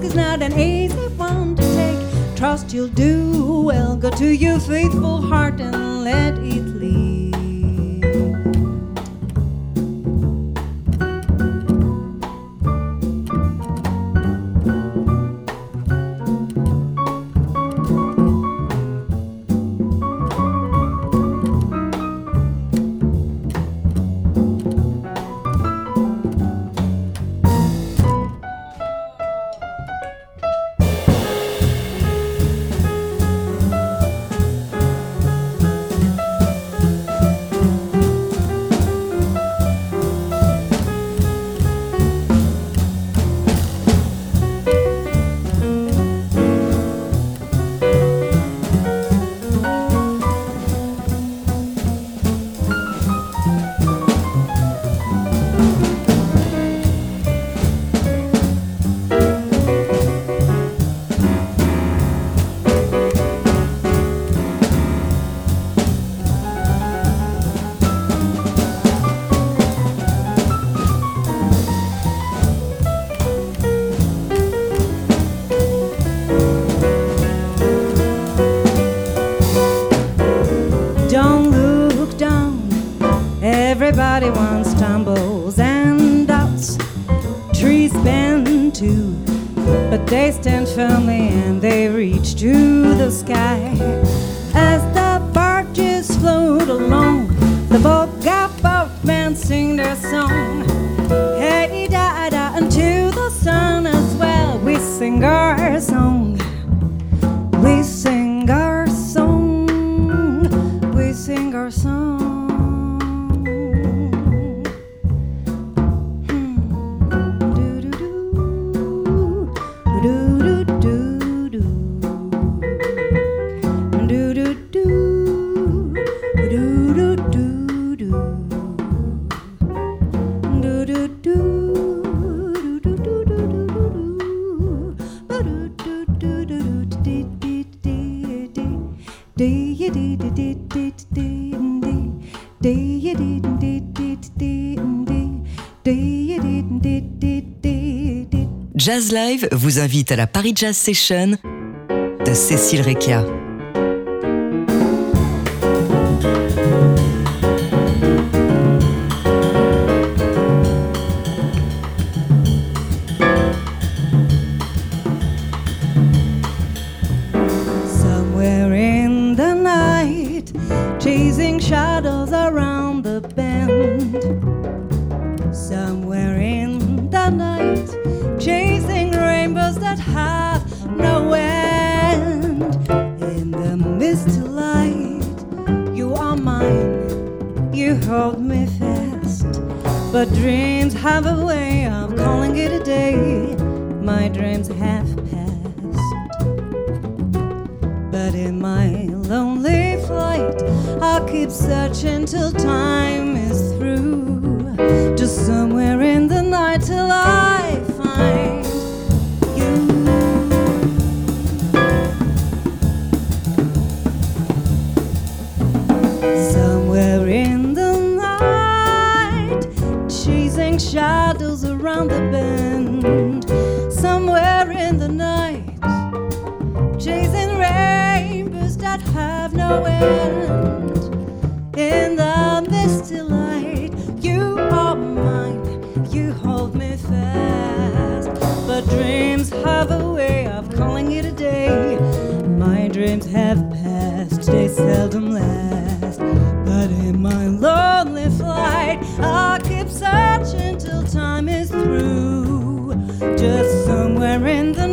task is not an easy one to take, trust you'll do well. Go to your faithful heart and let it lead. Doo-doo-doo. Doo-doo-doo-doo. Vous invite à la Paris Jazz Session de Cécile Recchia. Have no end. In the misty light, you are mine, you hold me fast. But dreams have a way of calling it a day. My dreams have passed. But in my lonely flight, I'll keep searching till time is through. Just somewhere in the night till I of calling it a day. My dreams have passed, they seldom last. But in my lonely flight, I'll keep searching till time is through. Just somewhere in the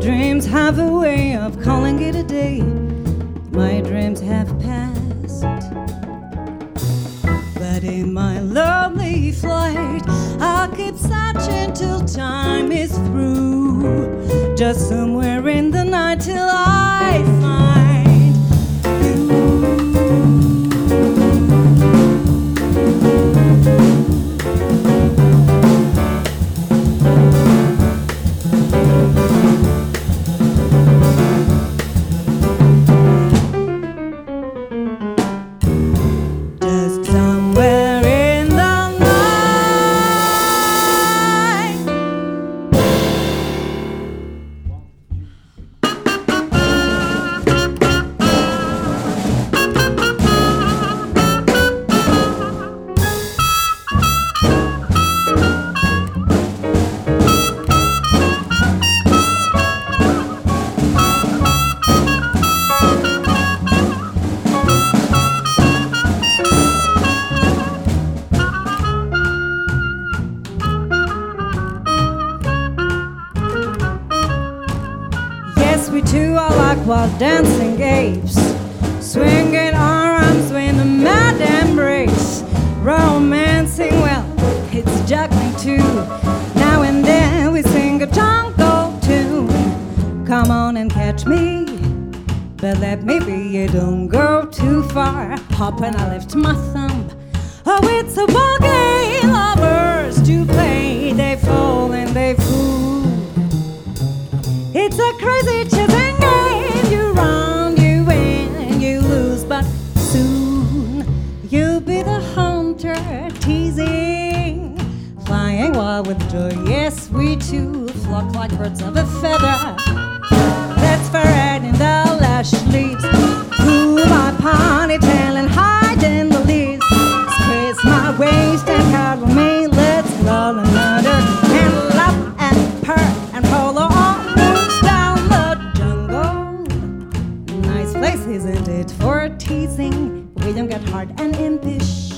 dreams have a way of calling it a day. My dreams have passed. But in my lonely flight, I'll keep searching till time is through. Just somewhere in the night till I Yes, we too flock like birds of a feather. That's furred in the lush leaves. Who my ponytail and hide in the leaves. Squeeze my waist and cuddle me. Let's roll and and love and purr and polo on moves down the jungle. Nice place, isn't it, for teasing? We don't get hard and impish.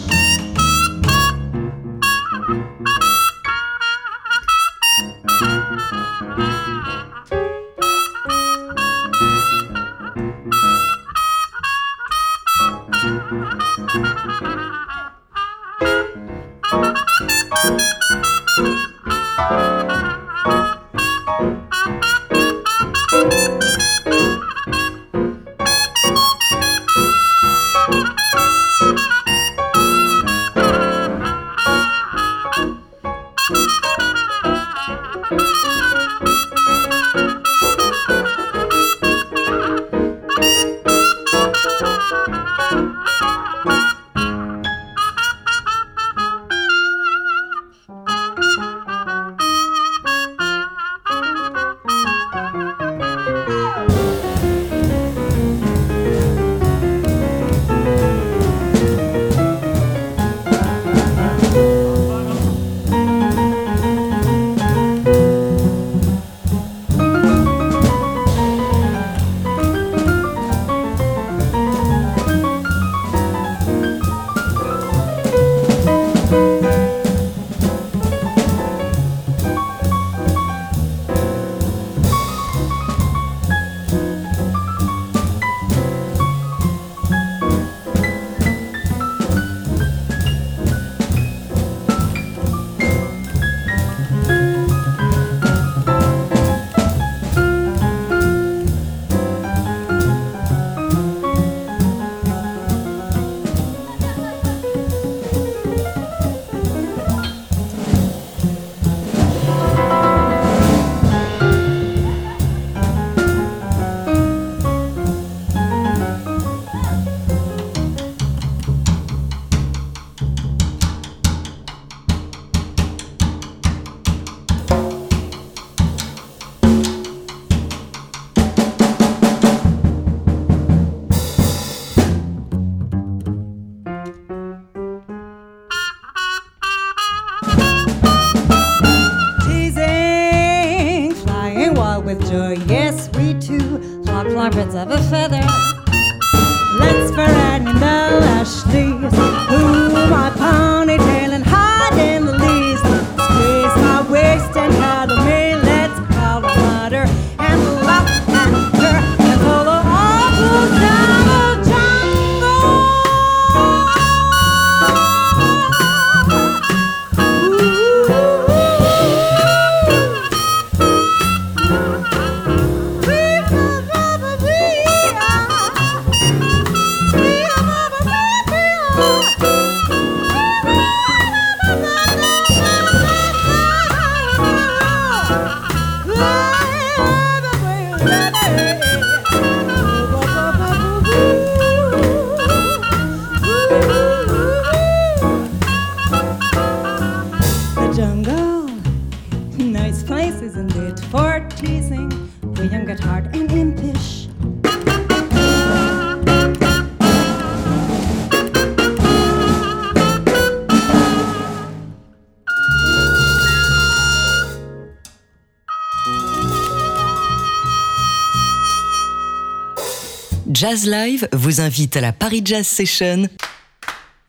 Jazz Live vous invite à la Paris Jazz Session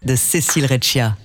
de Cécile Reccia.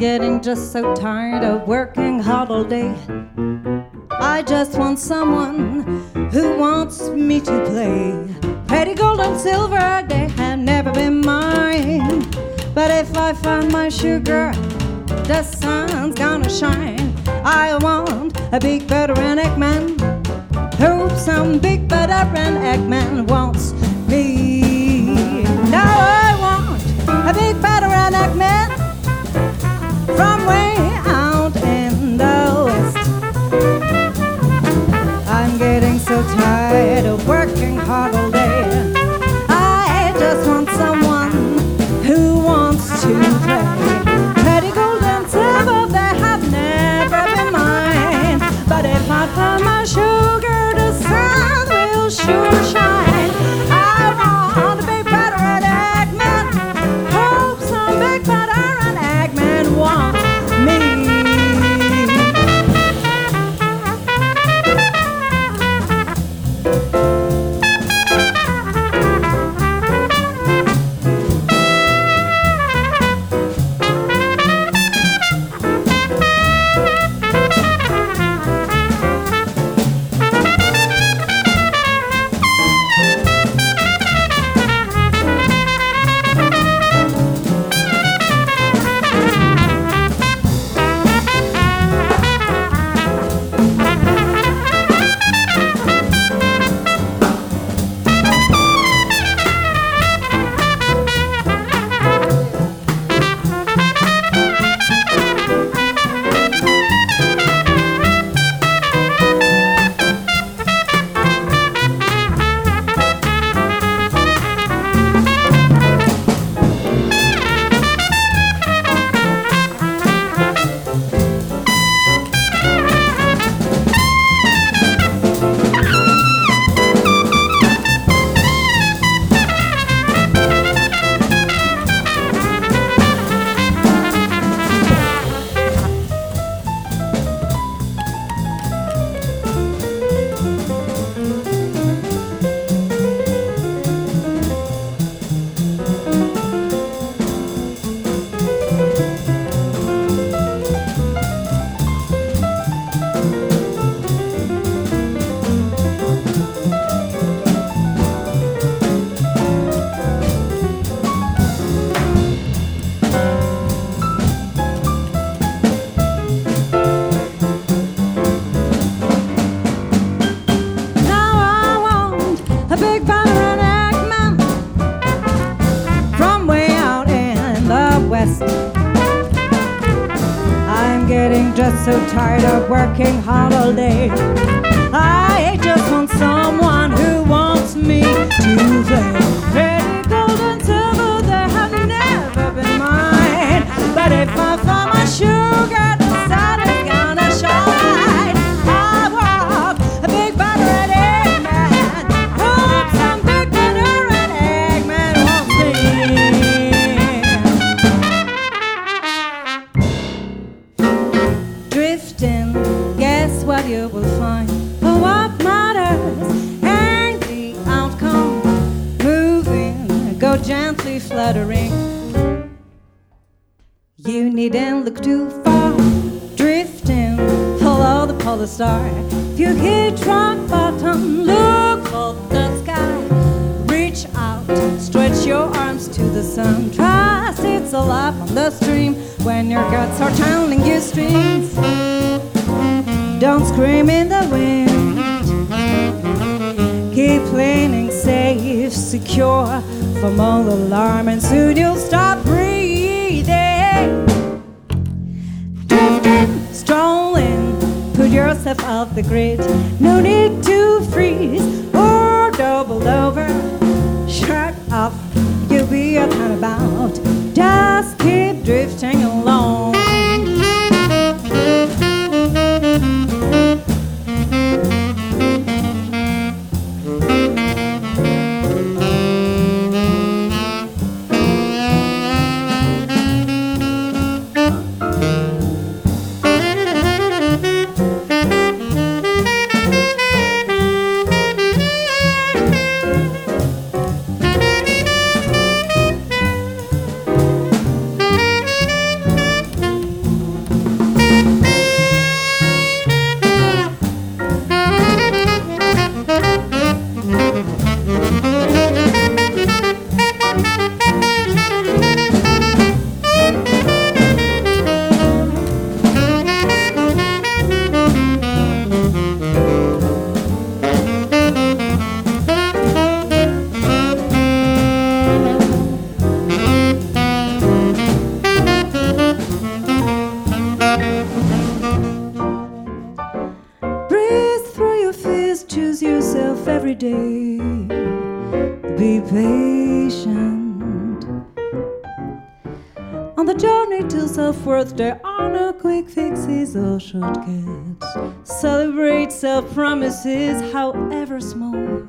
Getting just so tired of working hard all day. I just want someone who wants me to play. Petty gold and silver, they have never been mine. But if I find my sugar, the sun's gonna shine. I want a big veteran Eggman. Hope some big veteran Eggman wants me. Now I want a big veteran Eggman from way west. I'm getting just so tired of working hard all day. I just want someone who wants me to play. Pretty gold and silver, they have never been mine. But if I find my sugar, to the sun. Trust it's a lap on the stream when your guts are channeling you streams. Don't scream in the wind. Keep leaning safe, secure from all alarm, and soon you'll stop breathing. Drifting, strolling, put yourself off the grid. No need to freeze or double over. Shut off, about. Just keep drifting along. Promises, however small.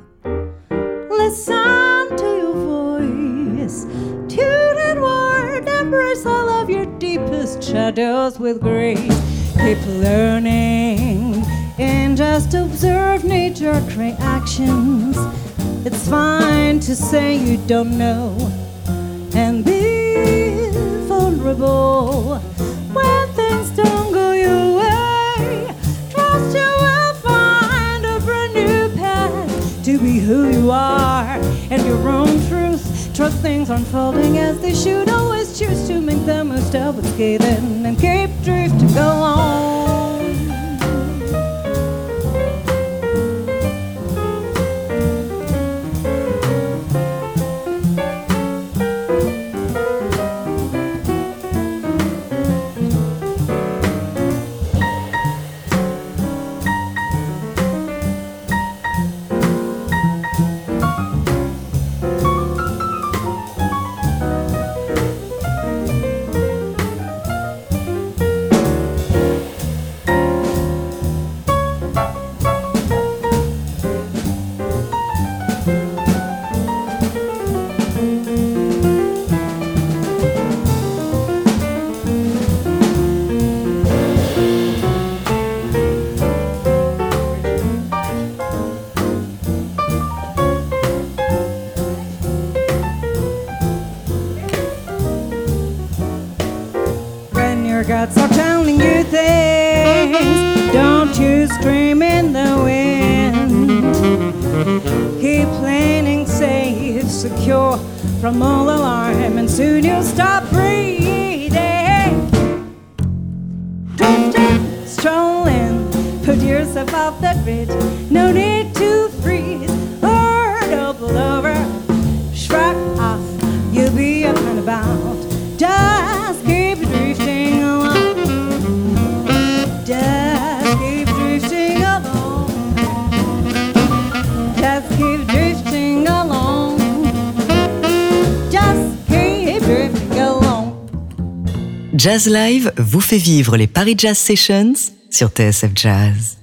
Listen to your voice, tune inward, embrace all of your deepest shadows with grace. Keep learning and just observe nature reactions. It's fine to say you don't know and be vulnerable who you are and your own truth. Trust things unfolding as they should. Always choose to make the most of what's given and keep drifting along. when Jazz Live vous fait vivre les Paris Jazz Sessions sur TSF Jazz.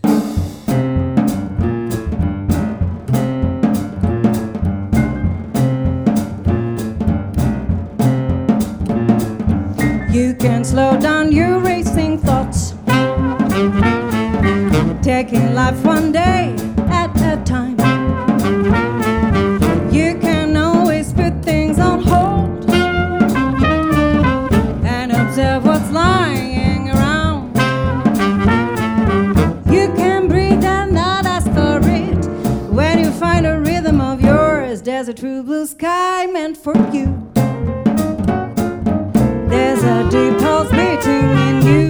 true blue sky meant for you. There's a deep pulse beating in you.